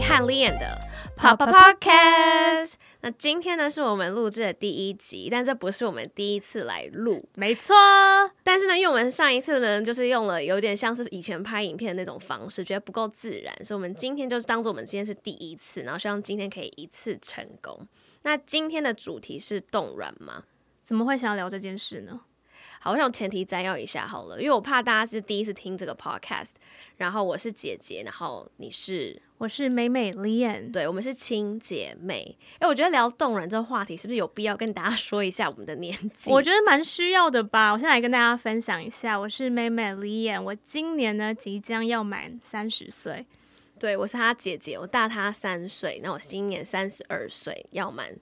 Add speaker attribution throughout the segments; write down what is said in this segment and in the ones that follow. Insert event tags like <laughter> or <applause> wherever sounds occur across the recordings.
Speaker 1: 和 Lian 的 Papa Podcast。那今天呢，是我们录制的第一集，但这不是我们第一次来录，
Speaker 2: 没错。
Speaker 1: 但是呢，因为我们上一次呢，就是用了有点像是以前拍影片的那种方式，觉得不够自然，所以我们今天就是当做我们今天是第一次，然后希望今天可以一次成功。那今天的主题是冻卵吗？
Speaker 2: 怎么会想要聊这件事呢？
Speaker 1: 好，我想前提摘要一下好了，因为我怕大家是第一次听这个 podcast。然后我是姐姐，然后你是，
Speaker 2: 我是美美 Lian，
Speaker 1: 对，我们是亲姐妹。哎，我觉得聊动人这个话题，是不是有必要跟大家说一下我们的年纪？
Speaker 2: 我觉得蛮需要的吧。我现在来跟大家分享一下，我是美美 Lian，我今年呢即将要满三十岁。
Speaker 1: 对，我是她姐姐，我大她三岁，那我今年三十二岁，要满。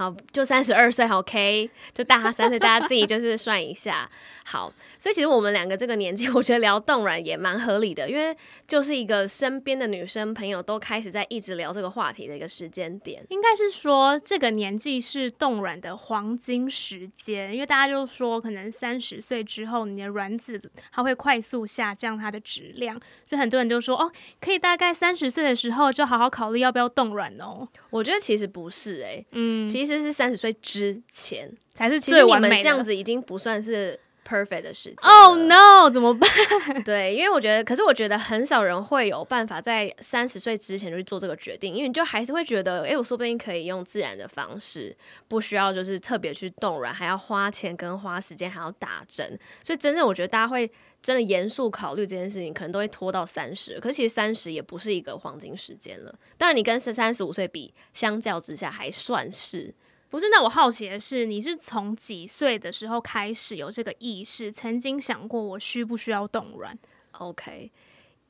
Speaker 1: 好，就三十二岁，OK，就大他三岁，大家自己就是算一下。好，所以其实我们两个这个年纪，<laughs> 我觉得聊冻卵也蛮合理的，因为就是一个身边的女生朋友都开始在一直聊这个话题的一个时间点。
Speaker 2: 应该是说这个年纪是冻卵的黄金时间，因为大家就说可能三十岁之后，你的卵子它会快速下降它的质量，所以很多人就说哦，可以大概三十岁的时候就好好考虑要不要冻卵哦。
Speaker 1: 我觉得其实不是哎、欸，嗯，其实。其实是三十岁之前
Speaker 2: 才是最完美的。
Speaker 1: 这样子已经不算是 perfect 的时间。
Speaker 2: Oh no，怎么办？<laughs>
Speaker 1: 对，因为我觉得，可是我觉得很少人会有办法在三十岁之前就去做这个决定，因为你就还是会觉得，哎，我说不定可以用自然的方式，不需要就是特别去冻卵，还要花钱跟花时间，还要打针。所以真正我觉得大家会真的严肃考虑这件事情，可能都会拖到三十。可是其实三十也不是一个黄金时间了。当然，你跟三十五岁比，相较之下还算是。
Speaker 2: 不是，那我好奇的是，你是从几岁的时候开始有这个意识，曾经想过我需不需要冻卵
Speaker 1: ？OK，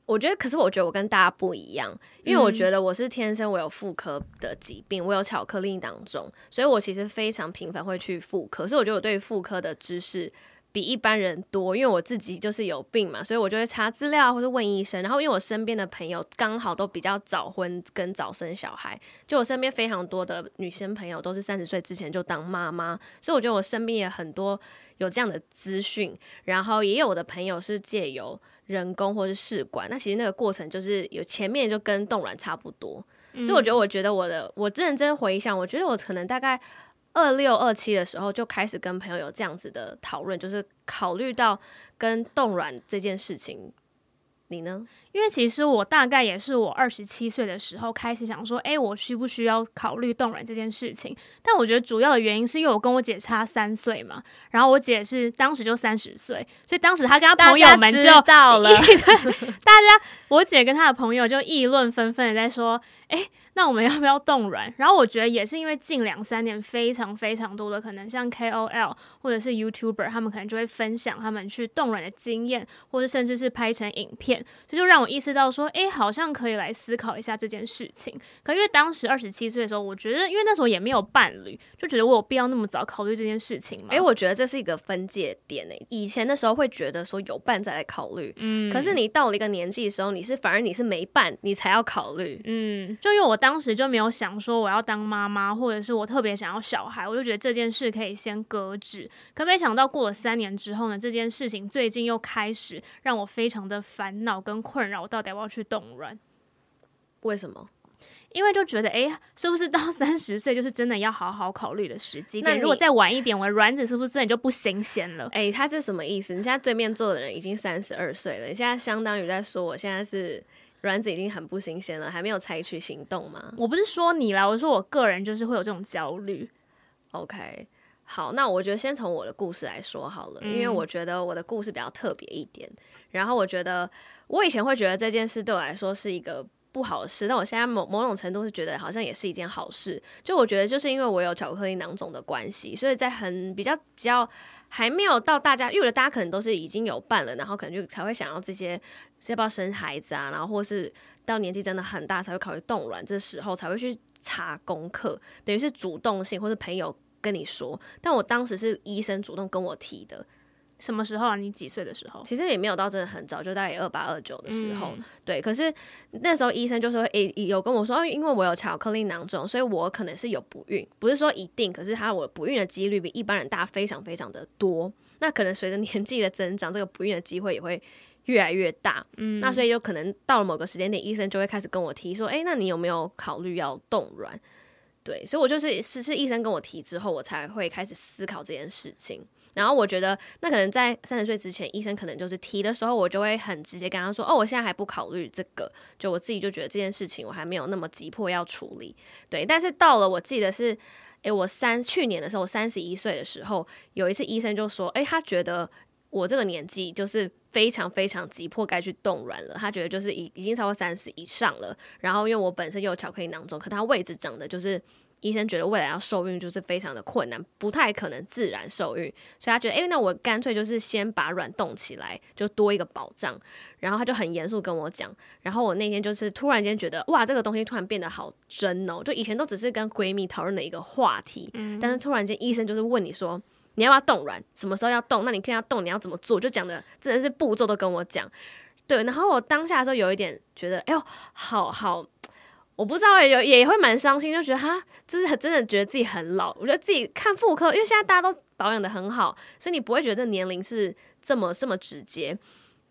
Speaker 1: 我觉得，可是我觉得我跟大家不一样，因为我觉得我是天生我有妇科的疾病，我有巧克力囊肿，所以我其实非常频繁会去妇科，所以我觉得我对妇科的知识。比一般人多，因为我自己就是有病嘛，所以我就会查资料或者问医生。然后因为我身边的朋友刚好都比较早婚跟早生小孩，就我身边非常多的女生朋友都是三十岁之前就当妈妈，所以我觉得我身边也很多有这样的资讯。然后也有我的朋友是借由人工或是试管，那其实那个过程就是有前面就跟冻卵差不多。所以我觉得，我觉得我的我认真回想，我觉得我可能大概。二六二七的时候就开始跟朋友有这样子的讨论，就是考虑到跟冻卵这件事情，你呢？
Speaker 2: 因为其实我大概也是我二十七岁的时候开始想说，哎，我需不需要考虑冻卵这件事情？但我觉得主要的原因是因为我跟我姐差三岁嘛，然后我姐是当时就三十岁，所以当时她跟她朋友们就
Speaker 1: 到了，<laughs>
Speaker 2: 大家我姐跟她的朋友就议论纷纷的在说，哎。那我们 <laughs> 要不要动软？然后我觉得也是因为近两三年非常非常多的可能像 KOL 或者是 YouTuber，他们可能就会分享他们去冻卵的经验，或者甚至是拍成影片，这就让我意识到说，哎，好像可以来思考一下这件事情。可因为当时二十七岁的时候，我觉得因为那时候也没有伴侣，就觉得我有必要那么早考虑这件事情吗？
Speaker 1: 哎，我觉得这是一个分界点诶。以前的时候会觉得说有伴再来考虑，嗯，可是你到了一个年纪的时候，你是反而你是没伴，你才要考虑，
Speaker 2: 嗯，就因为我。当时就没有想说我要当妈妈，或者是我特别想要小孩，我就觉得这件事可以先搁置。可没想到过了三年之后呢，这件事情最近又开始让我非常的烦恼跟困扰。我到底要不要去冻卵？
Speaker 1: 为什么？
Speaker 2: 因为就觉得，哎，是不是到三十岁就是真的要好好考虑的时机？那如果再晚一点，我的卵子是不是真的就不新鲜了？
Speaker 1: 哎，他是什么意思？你现在对面坐的人已经三十二岁了，你现在相当于在说我现在是。卵子已经很不新鲜了，还没有采取行动吗？
Speaker 2: 我不是说你啦，我说我个人就是会有这种焦虑。
Speaker 1: OK，好，那我觉得先从我的故事来说好了，嗯，因为我觉得我的故事比较特别一点。然后我觉得我以前会觉得这件事对我来说是一个不好的事，但我现在某某种程度是觉得好像也是一件好事。就我觉得就是因为我有巧克力囊肿的关系，所以在很比较比较还没有到大家，因为大家可能都是已经有伴了，然后可能就才会想要这些是要不要生孩子啊，然后或是到年纪真的很大才会考虑冻卵，这时候才会去查功课，等于是主动性或是朋友跟你说。但我当时是医生主动跟我提的。
Speaker 2: 什么时候啊？你几岁的时候？
Speaker 1: 其实也没有到真的很早，就大概二八二九的时候。
Speaker 2: 嗯、
Speaker 1: 对，可是那时候医生就说，诶、欸，有跟我说，因为我有巧克力囊肿，所以我可能是有不孕，不是说一定，可是他我不孕的几率比一般人大非常非常的多。那可能随着年纪的增长，这个不孕的机会也会越来越大。嗯，那所以就可能到了某个时间点，医生就会开始跟我提说，诶、欸，那你有没有考虑要冻卵？对，所以我就是是是医生跟我提之后，我才会开始思考这件事情。然后我觉得，那可能在三十岁之前，医生可能就是提的时候，我就会很直接跟他说：“哦，我现在还不考虑这个。”就我自己就觉得这件事情我还没有那么急迫要处理。对，但是到了我记得是，诶，我三去年的时候，三十一岁的时候，有一次医生就说：“诶，他觉得我这个年纪就是非常非常急迫该去冻卵了。他觉得就是已已经超过三十以上了。然后因为我本身又有巧克力囊肿，可他位置长的就是。”医生觉得未来要受孕就是非常的困难，不太可能自然受孕，所以他觉得，哎，那我干脆就是先把卵冻起来，就多一个保障。然后他就很严肃跟我讲，然后我那天就是突然间觉得，哇，这个东西突然变得好真哦，就以前都只是跟闺蜜讨论的一个话题，嗯，但是突然间医生就是问你说，你要不要冻卵，什么时候要冻，那你现在要冻，你要怎么做，就讲的真的是步骤都跟我讲，对，然后我当下的时候有一点觉得，哎呦，好好。我不知道，有也会蛮伤心，就觉得哈，就是真的觉得自己很老。我觉得自己看妇科，因为现在大家都保养的很好，所以你不会觉得年龄是这么这么直接。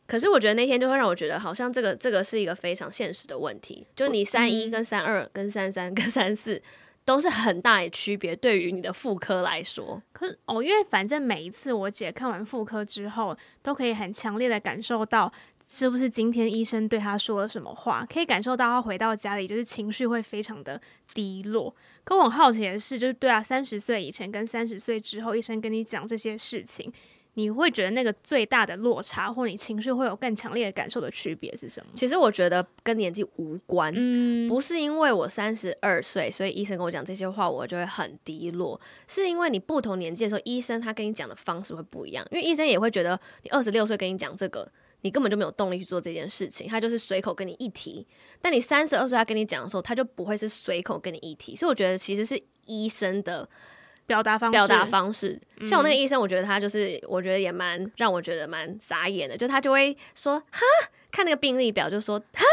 Speaker 1: 可是我觉得那天就会让我觉得，好像这个这个是一个非常现实的问题，就你三一跟三二跟三三跟三四都是很大的区别，对于你的妇科来说。
Speaker 2: 可是哦，因为反正每一次我姐看完妇科之后，都可以很强烈的感受到。是不是今天医生对他说了什么话？可以感受到他回到家里就是情绪会非常的低落。可我很好奇的是，就是对啊，三十岁以前跟三十岁之后，医生跟你讲这些事情，你会觉得那个最大的落差，或你情绪会有更强烈的感受的区别是什么？
Speaker 1: 其实我觉得跟年纪无关，嗯，不是因为我三十二岁，所以医生跟我讲这些话，我就会很低落。是因为你不同年纪的时候，医生他跟你讲的方式会不一样，因为医生也会觉得你二十六岁跟你讲这个。你根本就没有动力去做这件事情，他就是随口跟你一提。但你三十二岁，他跟你讲的时候，他就不会是随口跟你一提。所以我觉得其实是医生的表达方表达方式。像我那个医生，我觉得他就是，我觉得也蛮让我觉得蛮傻眼的，就他就会说哈，看那个病历表，就说哈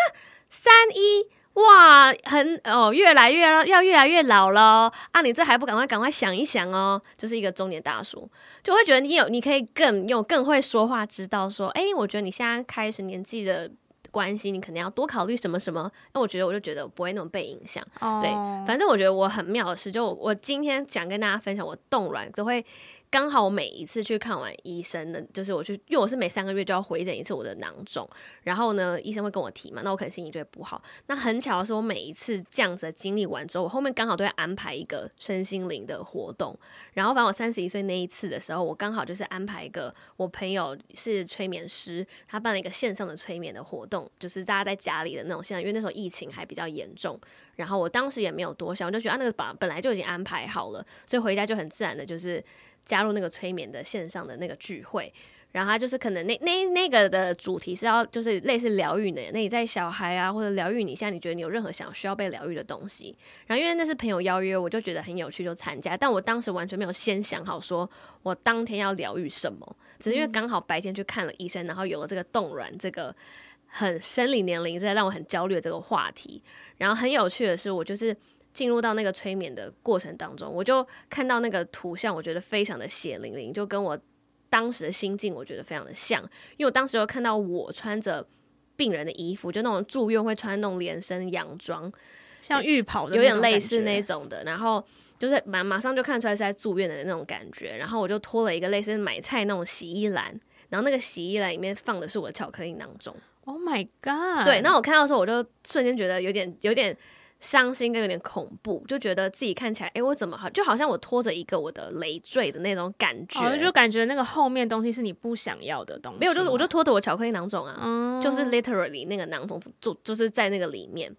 Speaker 1: 三一。哇，很哦，越来越要越来越老了啊！你这还不赶快赶快想一想哦，就是一个中年大叔，就会觉得你有你可以更用更会说话，知道说，哎，我觉得你现在开始年纪的关系，你可能要多考虑什么什么。那我觉得我就觉得不会那么被影响。Oh. 对，反正我觉得我很妙的是，就我，我今天想跟大家分享，我冻卵都会。刚好我每一次去看完医生呢，就是我去，因为我是每三个月就要回诊一次我的囊肿，然后呢，医生会跟我提嘛，那我可能心情就会不好。那很巧的是，我每一次这样子的经历完之后，我后面刚好都会安排一个身心灵的活动。然后，反正我三十一岁那一次的时候，我刚好就是安排一个我朋友是催眠师，他办了一个线上的催眠的活动，就是大家在家里的那种线上，因为那时候疫情还比较严重。然后我当时也没有多想，我就觉得啊，那个本本来就已经安排好了，所以回家就很自然的就是。加入那个催眠的线上的那个聚会，然后他就是可能那那那个的主题是要就是类似疗愈的内在小孩啊，或者疗愈你现在你觉得你有任何想需要被疗愈的东西。然后因为那是朋友邀约，我就觉得很有趣，就参加。但我当时完全没有先想好说我当天要疗愈什么，只是因为刚好白天去看了医生，然后有了这个冻卵这个很生理年龄在让我很焦虑的这个话题。然后很有趣的是，我就是。进入到那个催眠的过程当中，我就看到那个图像，我觉得非常的血淋淋，就跟我当时的心境，我觉得非常的像。因为我当时又看到我穿着病人的衣服，就那种住院会穿那种连身洋装，
Speaker 2: 像浴袍的，
Speaker 1: 有点类似那种的。然后就是马马上就看出来是在住院的那种感觉。然后我就拖了一个类似买菜那种洗衣篮，然后那个洗衣篮里面放的是我的巧克力囊肿。
Speaker 2: Oh my god！
Speaker 1: 对，那我看到的时候，我就瞬间觉得有点有点。伤心跟有点恐怖，就觉得自己看起来，哎、欸，我怎么好，就好像我拖着一个我的累赘的那种感觉，
Speaker 2: 哦、就感觉那个后面东西是你不想要的东西。
Speaker 1: 没有，就是我就拖着我巧克力囊肿啊，嗯、就是 literally 那个囊肿就就是在那个里面。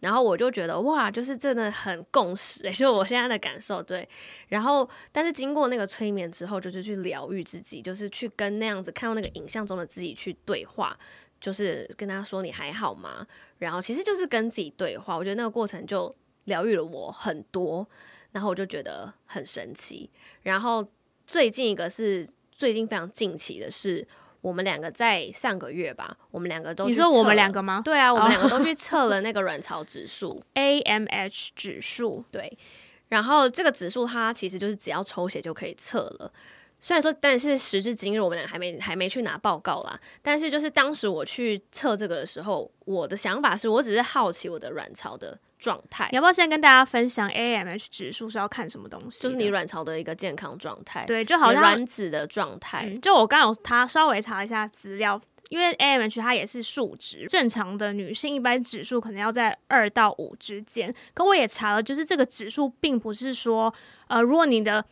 Speaker 1: 然后我就觉得哇，就是真的很共识，也 <laughs> 就是我现在的感受对。然后，但是经过那个催眠之后，就是去疗愈自己，就是去跟那样子看到那个影像中的自己去对话，就是跟他说你还好吗？然后其实就是跟自己对话，我觉得那个过程就疗愈了我很多，然后我就觉得很神奇。然后最近一个是最近非常近期的是。我们两个在上个月吧，我们两个都。
Speaker 2: 你说我们两个吗？
Speaker 1: 对啊，我们两个都去 <laughs> 测了那个卵巢指数
Speaker 2: ，AMH 指数。
Speaker 1: 对，然后这个指数它其实就是只要抽血就可以测了。虽然说，但是时至今日我们俩还没还没去拿报告啦。但是就是当时我去测这个的时候，我的想法是我只是好奇我的卵巢的状态。
Speaker 2: 你要不要先跟大家分享 AMH 指数是要看什么东西？
Speaker 1: 就是你卵巢的一个健康状态，
Speaker 2: 对，就好像
Speaker 1: 卵子的状态、
Speaker 2: 嗯。就我刚刚有他稍微查了一下资料，因为 AMH 它也是数值，正常的女性一般指数可能要在二到五之间。可我也查了，就是这个指数并不是说，呃，如果你的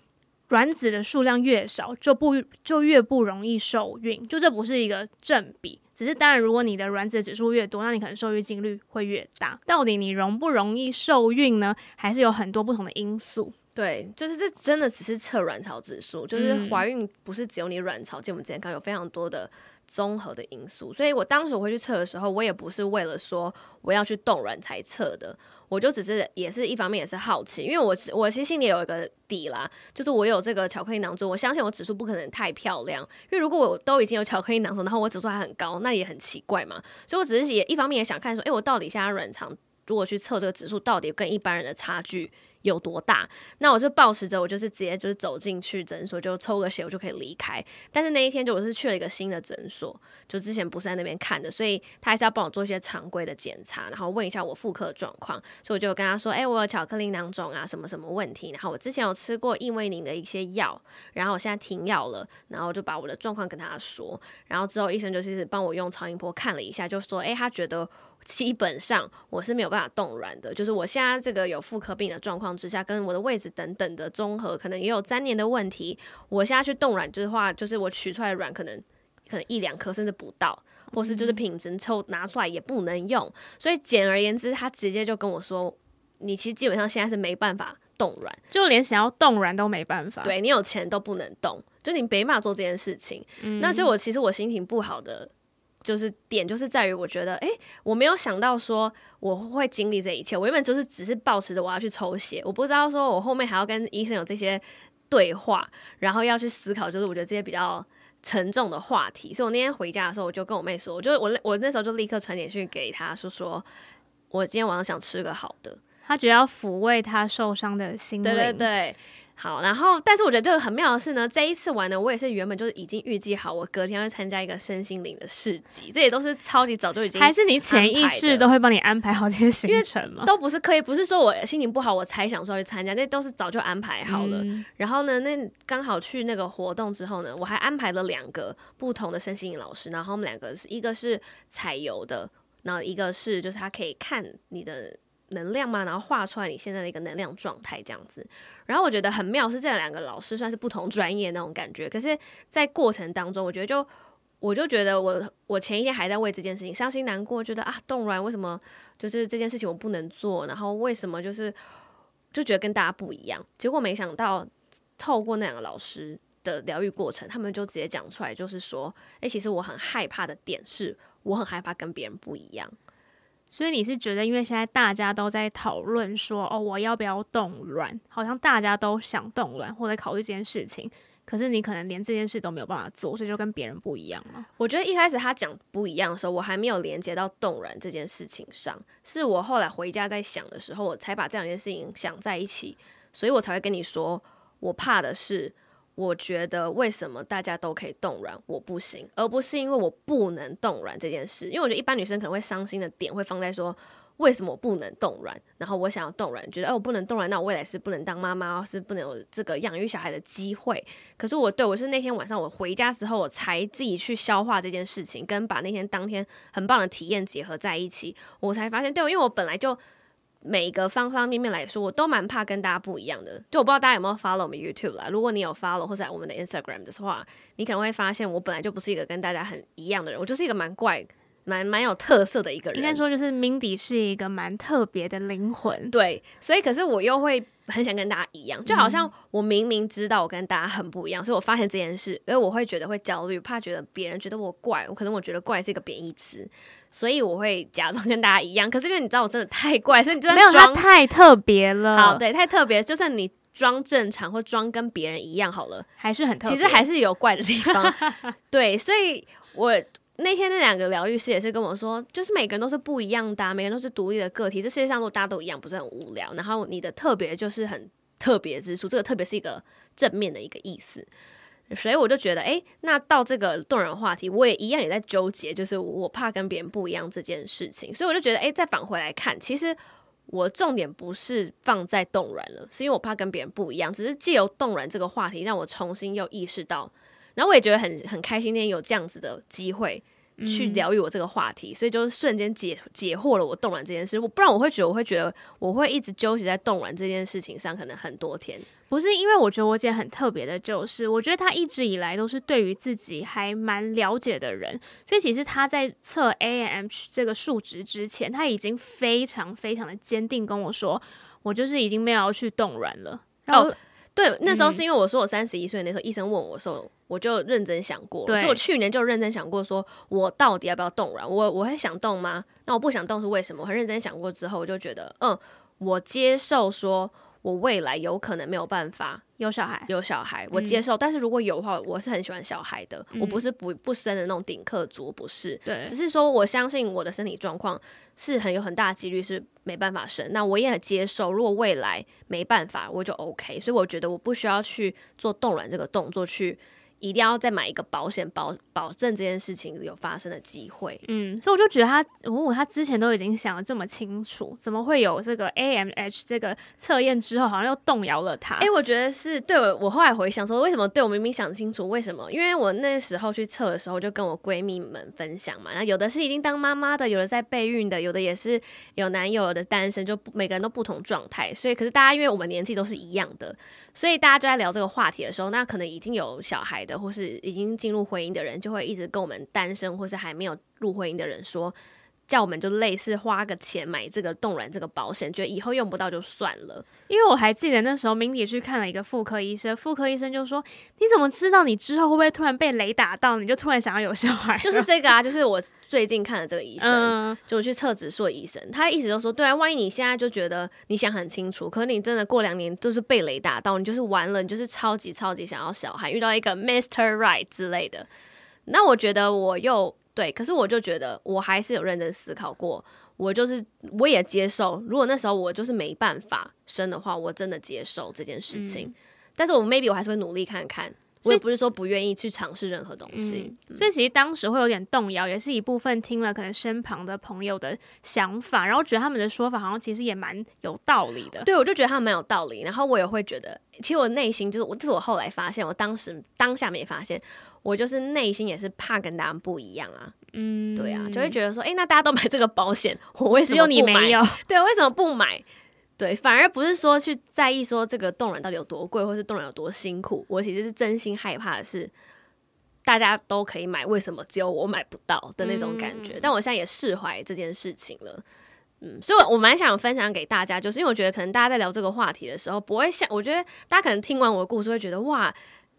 Speaker 2: 卵子的数量越少，就不就越不容易受孕，就这不是一个正比。只是当然，如果你的卵子指数越多，那你可能受孕几率会越大。到底你容不容易受孕呢？还是有很多不同的因素。
Speaker 1: 对，就是这真的只是测卵巢指数，就是怀孕不是只有你卵巢健不健康，有非常多的综合的因素。所以我当时我会去测的时候，我也不是为了说我要去冻卵才测的。我就只是也是一方面也是好奇，因为我我其实心里有一个底啦，就是我有这个巧克力囊肿，我相信我指数不可能太漂亮，因为如果我都已经有巧克力囊肿，然后我指数还很高，那也很奇怪嘛。所以我只是也一方面也想看说，诶，我到底现在卵巢如果去测这个指数，到底跟一般人的差距有多大？那我就抱持着，我就是直接就是走进去诊所，就抽个血，我就可以离开。但是那一天就我是去了一个新的诊所，就之前不是在那边看的，所以他还是要帮我做一些常规的检查，然后问一下我妇科状况。所以我就跟他说：“哎、我有巧克力囊肿啊，什么什么问题？然后我之前有吃过异位宁的一些药，然后我现在停药了。然后就把我的状况跟他说。然后之后医生就是帮我用超音波看了一下，就说：哎、他觉得。”基本上我是没有办法冻软的，就是我现在这个有妇科病的状况之下，跟我的位置等等的综合，可能也有粘连的问题。我现在去冻卵，就是话，就是我取出来的卵可能可能一两颗甚至不到，或是就是品质抽拿出来也不能用。所以简而言之，他直接就跟我说，你其实基本上现在是没办法冻卵，
Speaker 2: 就连想要冻卵都没办法。
Speaker 1: 对，你有钱都不能动，就你没办法做这件事情。嗯、那所以我其实我心情不好的。就是点就是在于，我觉得，哎、欸，我没有想到说我会经历这一切。我原本就是只是抱持着我要去抽血，我不知道说我后面还要跟医生有这些对话，然后要去思考，就是我觉得这些比较沉重的话题。所以我那天回家的时候，我就跟我妹说，我就我我那时候就立刻传简讯给她说，说我今天晚上想吃个好的，
Speaker 2: 她觉得要抚慰她受伤的心灵。
Speaker 1: 对对对。好，然后，但是我觉得这个很妙的是呢，这一次玩呢，我也是原本就是已经预计好，我隔天要参加一个身心灵的市集，这也都是超级早就已经，
Speaker 2: 还是你潜意识都会帮你安排好这些行程吗？
Speaker 1: 都不是刻意，不是说我心情不好我才想说要去参加，那都是早就安排好了。嗯、然后呢，那刚好去那个活动之后呢，我还安排了两个不同的身心灵老师，然后我们两个是一个是彩油的，然后一个是就是他可以看你的能量嘛，然后画出来你现在的一个能量状态这样子。然后我觉得很妙是这两个老师算是不同专业那种感觉，可是，在过程当中，我觉得就我就觉得我我前一天还在为这件事情伤心难过，觉得啊动软为什么就是这件事情我不能做，然后为什么就是就觉得跟大家不一样，结果没想到透过那两个老师的疗愈过程，他们就直接讲出来，就是说，诶，其实我很害怕的点是我很害怕跟别人不一样。
Speaker 2: 所以你是觉得，因为现在大家都在讨论说，哦，我要不要冻卵？好像大家都想冻卵或者考虑这件事情，可是你可能连这件事都没有办法做，所以就跟别人不一样了？
Speaker 1: 我觉得一开始他讲不一样的时候，我还没有连接到冻卵这件事情上，是我后来回家在想的时候，我才把这两件事情想在一起，所以我才会跟你说，我怕的是。我觉得为什么大家都可以冻卵，我不行，而不是因为我不能冻卵这件事。因为我觉得一般女生可能会伤心的点会放在说，为什么我不能冻卵？然后我想要冻卵，觉得哎，我不能冻卵，那我未来是不能当妈妈，是不能有这个养育小孩的机会。可是我对我是那天晚上我回家之后，我才自己去消化这件事情，跟把那天当天很棒的体验结合在一起，我才发现，对，因为我本来就。每一个方方面面来说，我都蛮怕跟大家不一样的。就我不知道大家有没有 follow 我们 YouTube 啦。如果你有 follow 或者我们的 Instagram 的话，你可能会发现我本来就不是一个跟大家很一样的人。我就是一个蛮怪、蛮蛮有特色的一个人。
Speaker 2: 应该说，就是 Mindy 是一个蛮特别的灵魂。
Speaker 1: 对，所以可是我又会很想跟大家一样，就好像我明明知道我跟大家很不一样，嗯、所以我发现这件事，而我会觉得会焦虑，怕觉得别人觉得我怪，我可能我觉得怪是一个贬义词，所以我会假装跟大家一样。可是因为你知道我真的太怪，所以你就算装，
Speaker 2: 没有他太特别了。
Speaker 1: 好，对，太特别，就算你装正常或装跟别人一样好了，
Speaker 2: 还是很特别，
Speaker 1: 其实还是有怪的地方。<laughs> 对，所以我。那天那两个疗愈师也是跟我说，就是每个人都是不一样的啊，每个人都是独立的个体。这世界上如果大家都一样，不是很无聊？然后你的特别就是很特别之处，这个特别是一个正面的一个意思。所以我就觉得，诶，那到这个动人话题，我也一样也在纠结，就是我怕跟别人不一样这件事情。所以我就觉得，诶，再返回来看，其实我重点不是放在冻卵了，是因为我怕跟别人不一样。只是借由冻卵这个话题，让我重新又意识到。然后我也觉得很很开心，今天有这样子的机会去疗愈我这个话题，嗯、所以就是瞬间解解惑了我冻卵这件事。我不然我会觉得我会觉得我会一直纠结在冻卵这件事情上，可能很多天。
Speaker 2: 不是因为我觉得我姐很特别的，就是我觉得她一直以来都是对于自己还蛮了解的人，所以其实她在测 AMH 这个数值之前，她已经非常非常的坚定跟我说，我就是已经没有要去冻卵了。
Speaker 1: 哦。对，那时候是因为我说我三十一岁那时候，医生问我的时候，我就认真想过。所以我去年就认真想过，说我到底要不要动软？我我会想动吗？那我不想动是为什么？我很认真想过之后，我就觉得，嗯，我接受说。我未来有可能没有办法
Speaker 2: 有小孩，
Speaker 1: 有小孩，我接受。嗯、但是如果有的话，我是很喜欢小孩的。嗯、我不是不不生的那种顶客族，不是。
Speaker 2: 对，
Speaker 1: 只是说我相信我的身体状况是很有很大几率是没办法生。那我也很接受，如果未来没办法，我就 OK。所以我觉得我不需要去做冻卵这个动作去。一定要再买一个保险，保保证这件事情有发生的机会。
Speaker 2: 嗯，所以我就觉得他，哦，他之前都已经想的这么清楚，怎么会有这个 AMH 这个测验之后，好像又动摇了他？
Speaker 1: 哎、欸，我觉得是对我，我后来回想说，为什么对我明明想清楚，为什么？因为我那时候去测的时候，就跟我闺蜜们分享嘛，那有的是已经当妈妈的，有的在备孕的，有的也是有男友的单身，就每个人都不同状态。所以，可是大家因为我们年纪都是一样的，所以大家就在聊这个话题的时候，那可能已经有小孩的，或是已经进入婚姻的人，就会一直跟我们单身或是还没有入婚姻的人说。叫我们就类似花个钱买这个冻卵这个保险，觉得以后用不到就算了。
Speaker 2: 因为我还记得那时候，Mindy 去看了一个妇科医生，妇科医生就说：“你怎么知道你之后会不会突然被雷打到，你就突然想要有小孩？” <laughs>
Speaker 1: 就是这个啊，就是我最近看的这个医生，嗯、就去测指数的医生，他意思就说：“对啊，万一你现在就觉得你想很清楚，可是你真的过两年都是被雷打到，你就是完了，你就是超级超级想要小孩，遇到一个 Mister Right 之类的。”那我觉得我又。对，可是我就觉得我还是有认真思考过，我就是我也接受，如果那时候我就是没办法生的话，我真的接受这件事情。嗯、但是我 maybe 我还是会努力看看，我也不是说不愿意去尝试任何东西。
Speaker 2: 嗯、所以其实当时会有点动摇，也是一部分听了可能身旁的朋友的想法，然后觉得他们的说法好像其实也蛮有道理的。
Speaker 1: 对，我就觉得他们蛮有道理，然后我也会觉得，其实我内心就是我，这是我后来发现，我当时当下没发现。我就是内心也是怕跟大家不一样啊，嗯，对啊，就会觉得说，哎、欸，那大家都买这个保险，我为什么你没有？对，为什么不买？对，反而不是说去在意说这个冻卵到底有多贵，或是冻卵有多辛苦。我其实是真心害怕的是，大家都可以买，为什么只有我买不到的那种感觉。嗯、但我现在也释怀这件事情了，嗯，所以我蛮想分享给大家，就是因为我觉得可能大家在聊这个话题的时候，不会像我觉得大家可能听完我的故事会觉得哇，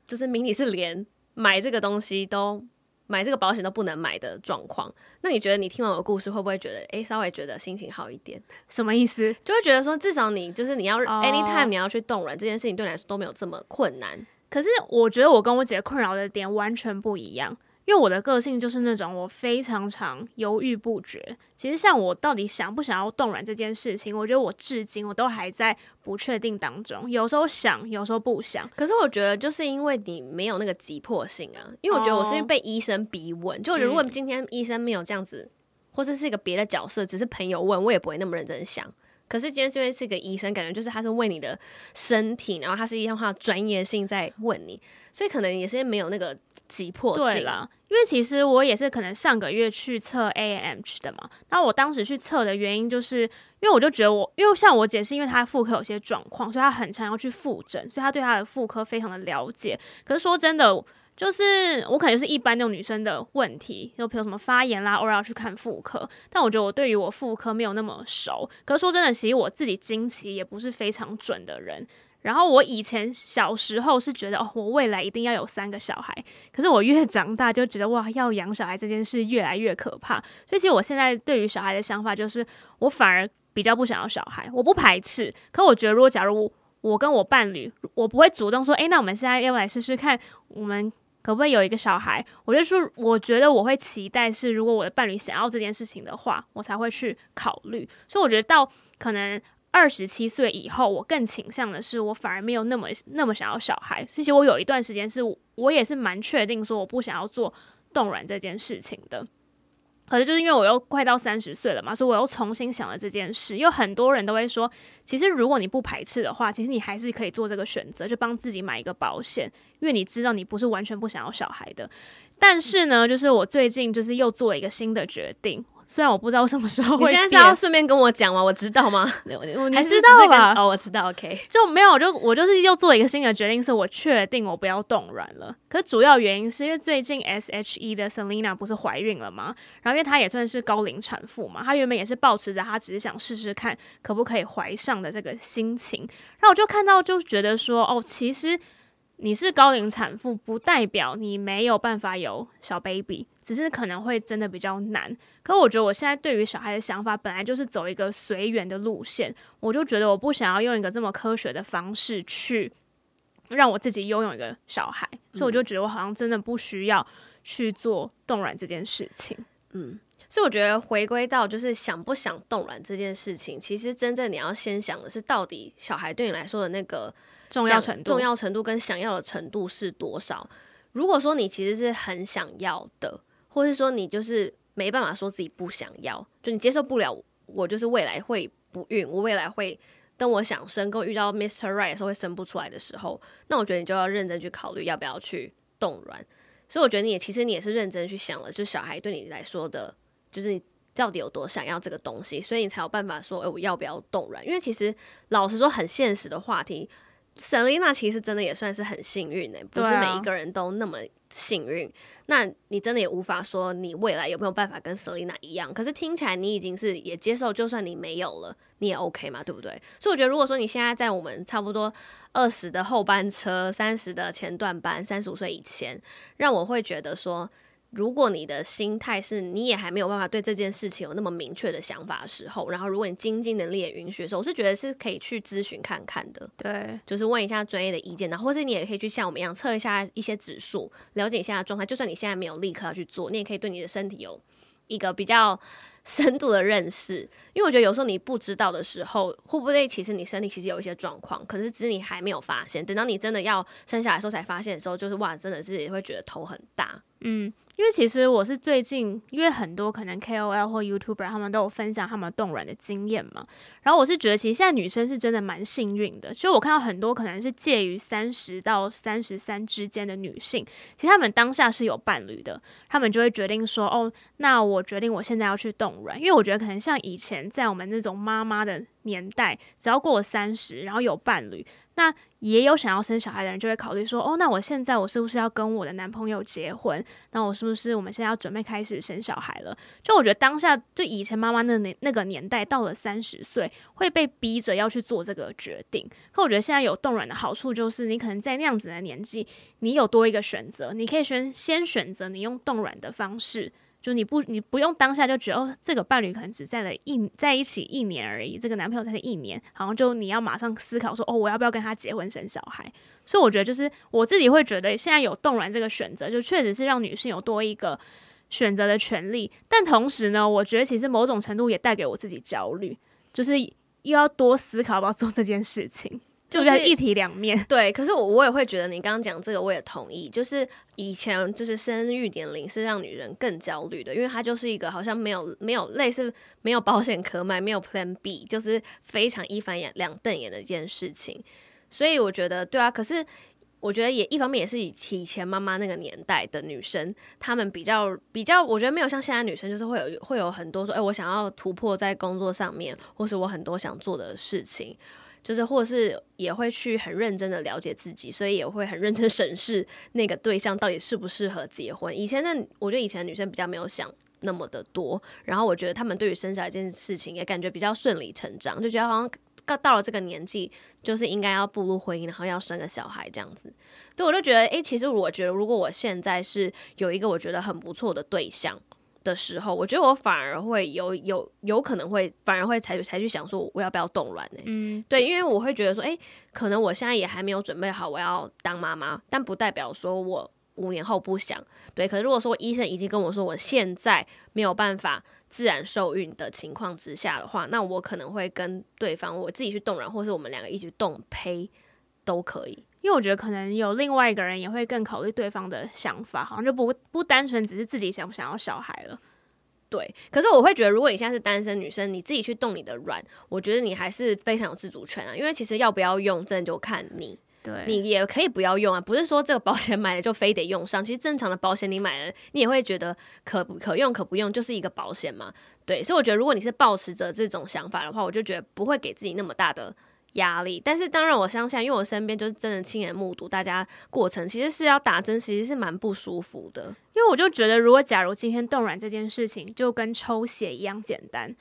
Speaker 1: 就是 Mindy 是连。买这个东西都买这个保险都不能买的状况，那你觉得你听完我的故事会不会觉得，诶，稍微觉得心情好一点？
Speaker 2: 什么意思？
Speaker 1: 就会觉得说，至少你就是你要 anytime 你要去冻卵这件事情对你来说都没有这么困难。
Speaker 2: 可是我觉得我跟我姐困扰的点完全不一样。因为我的个性就是那种我非常常犹豫不决。其实像我到底想不想要动卵这件事情，我觉得我至今我都还在不确定当中。有时候想，有时候不想。
Speaker 1: 可是我觉得就是因为你没有那个急迫性啊。因为我觉得我是因为被医生逼问。Oh, 就我觉得如果今天医生没有这样子，嗯、或者是一个别的角色，只是朋友问我也不会那么认真想。可是今天是因为是个医生，感觉就是他是为你的身体，然后他是一样话专业性在问你，所以可能也是没有那个急迫性。
Speaker 2: 对啦，因为其实我也是可能上个月去测 AMH 的嘛，那我当时去测的原因就是因为我就觉得我，因为像我姐是因为她妇科有些状况，所以她很常要去复诊，所以她对她的妇科非常的了解。可是说真的。就是我可能是一般那种女生的问题，就比如什么发炎啦，偶尔要去看妇科。但我觉得我对于我妇科没有那么熟。可是说真的，其实我自己经期也不是非常准的人。然后我以前小时候是觉得哦，我未来一定要有三个小孩。可是我越长大就觉得哇，要养小孩这件事越来越可怕。所以其实我现在对于小孩的想法就是，我反而比较不想要小孩。我不排斥，可我觉得如果假如我跟我伴侣，我不会主动说，诶，那我们现在要不来试试看，我们。可不可以有一个小孩？我就说，我觉得我会期待是，如果我的伴侣想要这件事情的话，我才会去考虑。所以我觉得到可能二十七岁以后，我更倾向的是，我反而没有那么那么想要小孩。其实我有一段时间是，我也是蛮确定说，我不想要做冻卵这件事情的。可是就是因为我又快到三十岁了嘛，所以我又重新想了这件事。因为很多人都会说，其实如果你不排斥的话，其实你还是可以做这个选择，就帮自己买一个保险，因为你知道你不是完全不想要小孩的。但是呢，就是我最近就是又做了一个新的决定。虽然我不知道什么时候会，
Speaker 1: 你现在是要顺便跟我讲吗？我知道吗？<laughs>
Speaker 2: 我还知道吧？
Speaker 1: 哦，我知道。OK，
Speaker 2: 就没有，就我就是又做了一个新的决定，是我确定我不要冻卵了。可是主要原因是因为最近 SHE 的 Selina 不是怀孕了吗？然后因为她也算是高龄产妇嘛，她原本也是抱持着她只是想试试看可不可以怀上的这个心情。然后我就看到就觉得说，哦，其实。你是高龄产妇，不代表你没有办法有小 baby，只是可能会真的比较难。可我觉得我现在对于小孩的想法，本来就是走一个随缘的路线，我就觉得我不想要用一个这么科学的方式去让我自己拥有一个小孩，嗯、所以我就觉得我好像真的不需要去做冻卵这件事情。
Speaker 1: 嗯，所以我觉得回归到就是想不想冻卵这件事情，其实真正你要先想的是，到底小孩对你来说的那个。
Speaker 2: 重要程度，
Speaker 1: 重要程度跟想要的程度是多少？如果说你其实是很想要的，或是说你就是没办法说自己不想要，就你接受不了，我就是未来会不孕，我未来会等我想生，跟我遇到 Mr. Right 的时候会生不出来的时候，那我觉得你就要认真去考虑要不要去冻卵。所以我觉得你也其实你也是认真去想了，就小孩对你来说的，就是你到底有多想要这个东西，所以你才有办法说，诶，我要不要动软？因为其实老实说，很现实的话题。Selina 其实真的也算是很幸运的，不是每一个人都那么幸运。啊、那你真的也无法说你未来有没有办法跟 Selina 一样。可是听起来你已经是也接受，就算你没有了，你也 OK 嘛，对不对？所以我觉得，如果说你现在在我们差不多二十的后班车，三十的前段班，三十五岁以前，让我会觉得说。如果你的心态是你也还没有办法对这件事情有那么明确的想法的时候，然后如果你经济能力也允许的时候，我是觉得是可以去咨询看看的。
Speaker 2: 对，就是
Speaker 1: 问一下专业的意见，然后或是你也可以去像我们一样测一下一些指数，了解一下状态。就算你现在没有立刻要去做，你也可以对你的身体有一个比较 <laughs> 深度的认识。因为我觉得有时候你不知道的时候，会不会其实你身体其实有一些状况，可是只是你还没有发现。等到你真的要生下来的时候才发现的时候，就是哇，真的是也会觉得头很大。
Speaker 2: 嗯。因为其实我是最近，因为很多可能 KOL 或 YouTuber 他们都有分享他们冻卵的经验嘛，然后我是觉得其实现在女生是真的蛮幸运的，就我看到很多可能是介于三十到三十三之间的女性，其实她们当下是有伴侣的，她们就会决定说，哦，那我决定我现在要去冻卵，因为我觉得可能像以前在我们那种妈妈的年代，只要过了三十，然后有伴侣。那也有想要生小孩的人就会考虑说，哦，那我现在我是不是要跟我的男朋友结婚？那我是不是我们现在要准备开始生小孩了？就我觉得当下，就以前妈妈那年那个年代，到了三十岁会被逼着要去做这个决定。可我觉得现在有冻卵的好处就是，你可能在那样子的年纪，你有多一个选择，你可以选先选择你用冻卵的方式。就你不，你不用当下就觉得哦，这个伴侣可能只在了一在一起一年而已，这个男朋友才一年，好像就你要马上思考说哦，我要不要跟他结婚生小孩？所以我觉得就是我自己会觉得，现在有冻卵这个选择，就确实是让女性有多一个选择的权利。但同时呢，我觉得其实某种程度也带给我自己焦虑，就是又要多思考要不要做这件事情。就是一体两面，<laughs>
Speaker 1: 对。可是我我也会觉得你刚刚讲这个，我也同意。就是以前就是生育年龄是让女人更焦虑的，因为它就是一个好像没有没有类似没有保险可买，没有 Plan B，就是非常一翻眼两瞪眼的一件事情。所以我觉得对啊。可是我觉得也一方面也是以以前妈妈那个年代的女生，她们比较比较，我觉得没有像现在女生，就是会有会有很多说，哎，我想要突破在工作上面，或是我很多想做的事情。就是或是也会去很认真的了解自己，所以也会很认真审视那个对象到底适不适合结婚。以前的我觉得以前女生比较没有想那么的多，然后我觉得他们对于生小孩这件事情也感觉比较顺理成章，就觉得好像到到了这个年纪就是应该要步入婚姻，然后要生个小孩这样子。对，我就觉得，诶，其实我觉得如果我现在是有一个我觉得很不错的对象。的时候，我觉得我反而会有有有可能会反而会才才去想说我要不要冻卵呢？嗯，对，因为我会觉得说，哎，可能我现在也还没有准备好我要当妈妈，但不代表说我五年后不想。对，可是如果说医生已经跟我说我现在没有办法自然受孕的情况之下的话，那我可能会跟对方我自己去冻卵，或是我们两个一起冻胚都可以。
Speaker 2: 因为我觉得可能有另外一个人也会更考虑对方的想法，好像就不不单纯只是自己想不想要小孩了。
Speaker 1: 对，可是我会觉得，如果你现在是单身女生，你自己去动你的软，我觉得你还是非常有自主权啊。因为其实要不要用，真的就看你。
Speaker 2: 对，
Speaker 1: 你也可以不要用啊，不是说这个保险买了就非得用上。其实正常的保险你买了，你也会觉得可不可用可不用，就是一个保险嘛。对，所以我觉得如果你是抱持着这种想法的话，我就觉得不会给自己那么大的。压力，但是当然我相信，因为我身边就是真的亲眼目睹大家过程，其实是要打针，其实是蛮不舒服的。
Speaker 2: 因为我就觉得，如果假如今天冻卵这件事情就跟抽血一样简单，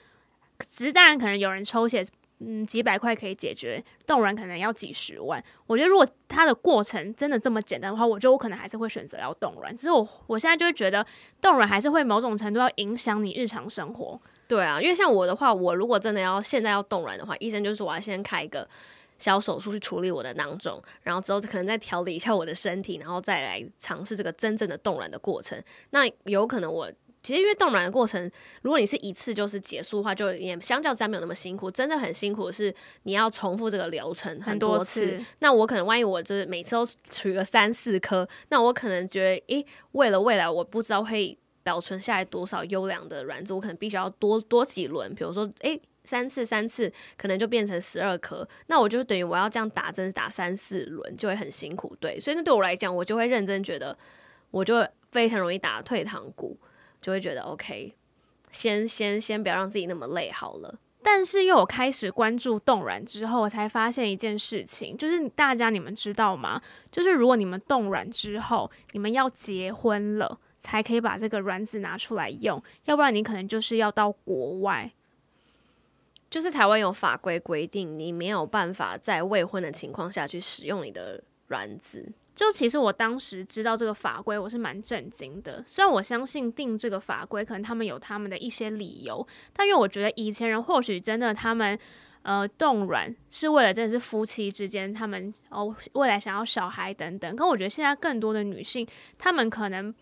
Speaker 2: 只是当然可能有人抽血，嗯，几百块可以解决，冻卵可能要几十万。我觉得如果它的过程真的这么简单的话，我觉得我可能还是会选择要冻卵。只是我我现在就会觉得，冻卵还是会某种程度要影响你日常生活。
Speaker 1: 对啊，因为像我的话，我如果真的要现在要冻卵的话，医生就是我要先开一个小手术去处理我的囊肿，然后之后可能再调理一下我的身体，然后再来尝试这个真正的冻卵的过程。那有可能我其实因为冻卵的过程，如果你是一次就是结束的话，就也相较之下没有那么辛苦。真的很辛苦的是你要重复这个流程很多次。
Speaker 2: 很多次。
Speaker 1: 那我可能万一我就是每次都取个三四颗，那我可能觉得，诶，为了未来我不知道会。保存下来多少优良的卵子，我可能必须要多多几轮，比如说，诶、三次三次，可能就变成十二颗，那我就等于我要这样打针打三四轮，就会很辛苦，对，所以那对我来讲，我就会认真觉得，我就非常容易打退堂鼓，就会觉得 OK，先先先不要让自己那么累好了。
Speaker 2: 但是因为我开始关注冻卵之后，我才发现一件事情，就是大家你们知道吗？就是如果你们冻卵之后，你们要结婚了。才可以把这个卵子拿出来用，要不然你可能就是要到国外。
Speaker 1: 就是台湾有法规规定，你没有办法在未婚的情况下去使用你的卵子。
Speaker 2: 就其实我当时知道这个法规，我是蛮震惊的。虽然我相信定这个法规，可能他们有他们的一些理由，但因为我觉得以前人或许真的他们呃冻卵是为了真的是夫妻之间他们哦未来想要小孩等等。可我觉得现在更多的女性，她们可能。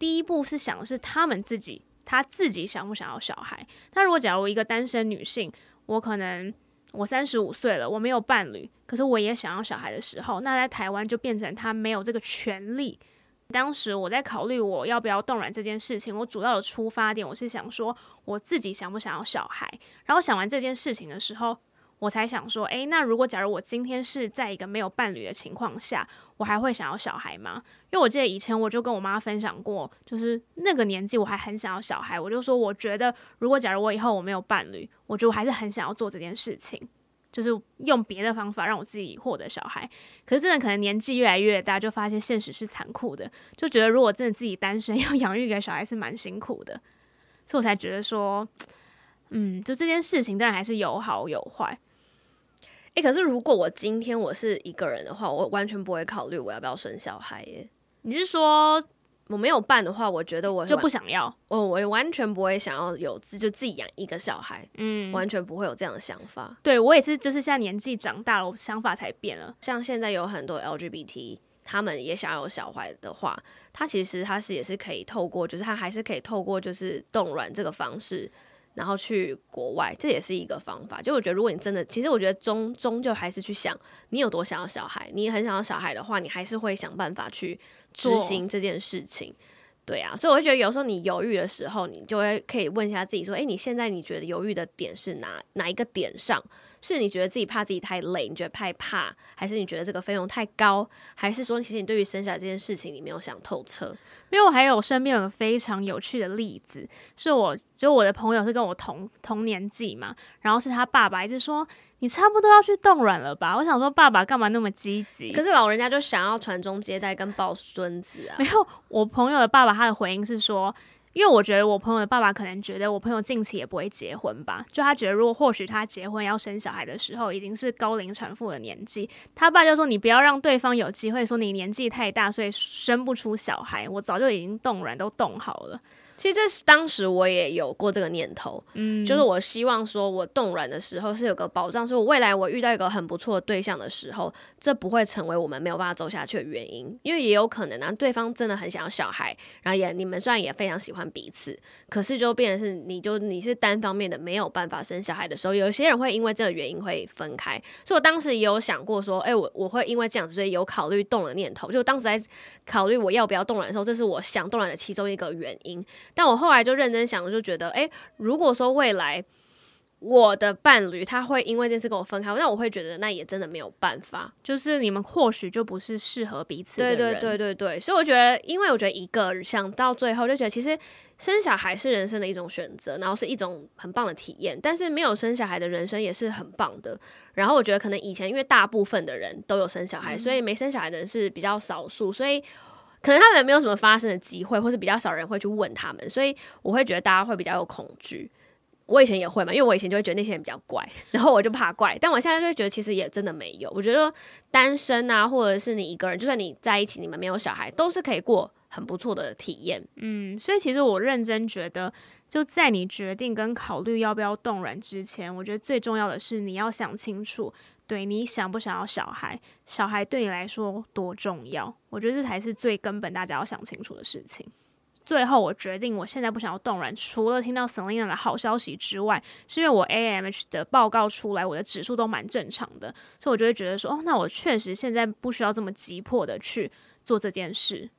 Speaker 2: 第一步是想的是他们自己，他自己想不想要小孩？那如果假如一个单身女性，我可能我三十五岁了，我没有伴侣，可是我也想要小孩的时候，那在台湾就变成他没有这个权利。当时我在考虑我要不要冻卵这件事情，我主要的出发点我是想说我自己想不想要小孩。然后想完这件事情的时候，我才想说，诶，那如果假如我今天是在一个没有伴侣的情况下，我还会想要小孩吗？因为我记得以前我就跟我妈分享过，就是那个年纪我还很想要小孩，我就说我觉得如果假如我以后我没有伴侣，我觉得我还是很想要做这件事情，就是用别的方法让我自己获得小孩。可是真的可能年纪越来越大，就发现现实是残酷的，就觉得如果真的自己单身 <laughs> 要养育一个小孩是蛮辛苦的，所以我才觉得说，嗯，就这件事情当然还是有好有坏。
Speaker 1: 诶、欸，可是如果我今天我是一个人的话，我完全不会考虑我要不要生小孩耶。
Speaker 2: 你是说
Speaker 1: 我没有办的话，我觉得我
Speaker 2: 就不想要，
Speaker 1: 我我完全不会想要有自就自己养一个小孩，嗯，完全不会有这样的想法。
Speaker 2: 对，我也是，就是现在年纪长大了，我想法才变了。
Speaker 1: 像现在有很多 LGBT，他们也想要有小孩的话，他其实他是也是可以透过，就是他还是可以透过就是冻卵这个方式。然后去国外，这也是一个方法。就我觉得，如果你真的，其实我觉得终终究还是去想，你有多想要小孩。你很想要小孩的话，你还是会想办法去执行这件事情。对啊，所以我会觉得有时候你犹豫的时候，你就会可以问一下自己说：诶，你现在你觉得犹豫的点是哪哪一个点上是你觉得自己怕自己太累，你觉得害怕，还是你觉得这个费用太高，还是说其实你对于生小孩这件事情你没有想透彻？
Speaker 2: 因为我还有身边有个非常有趣的例子，是我就我的朋友是跟我同同年纪嘛，然后是他爸爸一直说。你差不多要去冻卵了吧？我想说，爸爸干嘛那么积极？
Speaker 1: 可是老人家就想要传宗接代跟抱孙子啊。
Speaker 2: 没有，我朋友的爸爸他的回应是说，因为我觉得我朋友的爸爸可能觉得我朋友近期也不会结婚吧，就他觉得如果或许他结婚要生小孩的时候已经是高龄产妇的年纪，他爸就说你不要让对方有机会说你年纪太大，所以生不出小孩。我早就已经冻卵都冻好了。
Speaker 1: 其实这是当时我也有过这个念头，嗯，就是我希望说，我冻卵的时候是有个保障，是我未来我遇到一个很不错的对象的时候，这不会成为我们没有办法走下去的原因，因为也有可能啊，对方真的很想要小孩，然后也你们虽然也非常喜欢彼此，可是就变成是你就你是单方面的没有办法生小孩的时候，有些人会因为这个原因会分开，所以我当时也有想过说，哎，我我会因为这样子，所以有考虑动了念头，就当时在考虑我要不要动卵的时候，这是我想动卵的其中一个原因。但我后来就认真想，我就觉得，诶、欸，如果说未来我的伴侣他会因为这件事跟我分开，那我会觉得那也真的没有办法，
Speaker 2: 就是你们或许就不是适合彼此的人。
Speaker 1: 对对对对对，所以我觉得，因为我觉得一个想到最后就觉得，其实生小孩是人生的一种选择，然后是一种很棒的体验，但是没有生小孩的人生也是很棒的。然后我觉得可能以前因为大部分的人都有生小孩，嗯、所以没生小孩的人是比较少数，所以。可能他们也没有什么发生的机会，或是比较少人会去问他们，所以我会觉得大家会比较有恐惧。我以前也会嘛，因为我以前就会觉得那些人比较怪，然后我就怕怪。但我现在就会觉得其实也真的没有。我觉得单身啊，或者是你一个人，就算你在一起，你们没有小孩，都是可以过很不错的体验。
Speaker 2: 嗯，所以其实我认真觉得，就在你决定跟考虑要不要动软之前，我觉得最重要的是你要想清楚。对，你想不想要小孩？小孩对你来说多重要？我觉得这才是最根本，大家要想清楚的事情。最后，我决定我现在不想要冻卵，除了听到 Selina 的好消息之外，是因为我 AMH 的报告出来，我的指数都蛮正常的，所以我就会觉得说，哦，那我确实现在不需要这么急迫的去做这件事。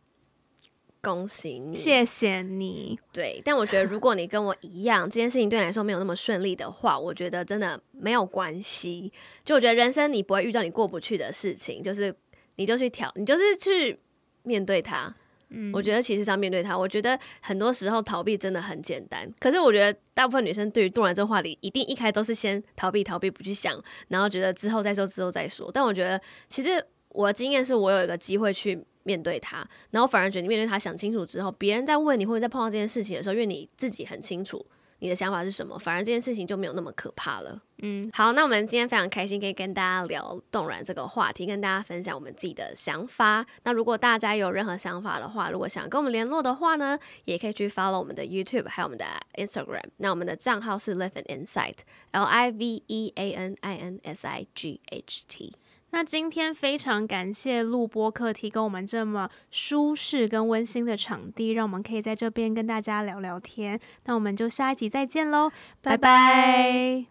Speaker 1: 恭喜你，
Speaker 2: 谢谢你。
Speaker 1: 对，但我觉得如果你跟我一样，这件事情对你来说没有那么顺利的话，我觉得真的没有关系。就我觉得人生你不会遇到你过不去的事情，就是你就去挑，你就是去面对它。嗯，我觉得其实上面对它，我觉得很多时候逃避真的很简单。可是我觉得大部分女生对于冻卵这话题，一定一开始都是先逃避逃避不去想，然后觉得之后再说之后再说。但我觉得其实我的经验是我有一个机会去。面对他，然后反而觉得你面对他想清楚之后，别人在问你或者在碰到这件事情的时候，因为你自己很清楚你的想法是什么，反而这件事情就没有那么可怕了。嗯，好，那我们今天非常开心可以跟大家聊冻卵这个话题，跟大家分享我们自己的想法。那如果大家有任何想法的话，如果想跟我们联络的话呢，也可以去 follow 我们的 YouTube 还有我们的 Instagram。那我们的账号是 Live Insight，L I V E A N I N S I G H T。
Speaker 2: 那今天非常感谢录播客提供我们这么舒适跟温馨的场地，让我们可以在这边跟大家聊聊天。那我们就下一集再见喽，拜拜。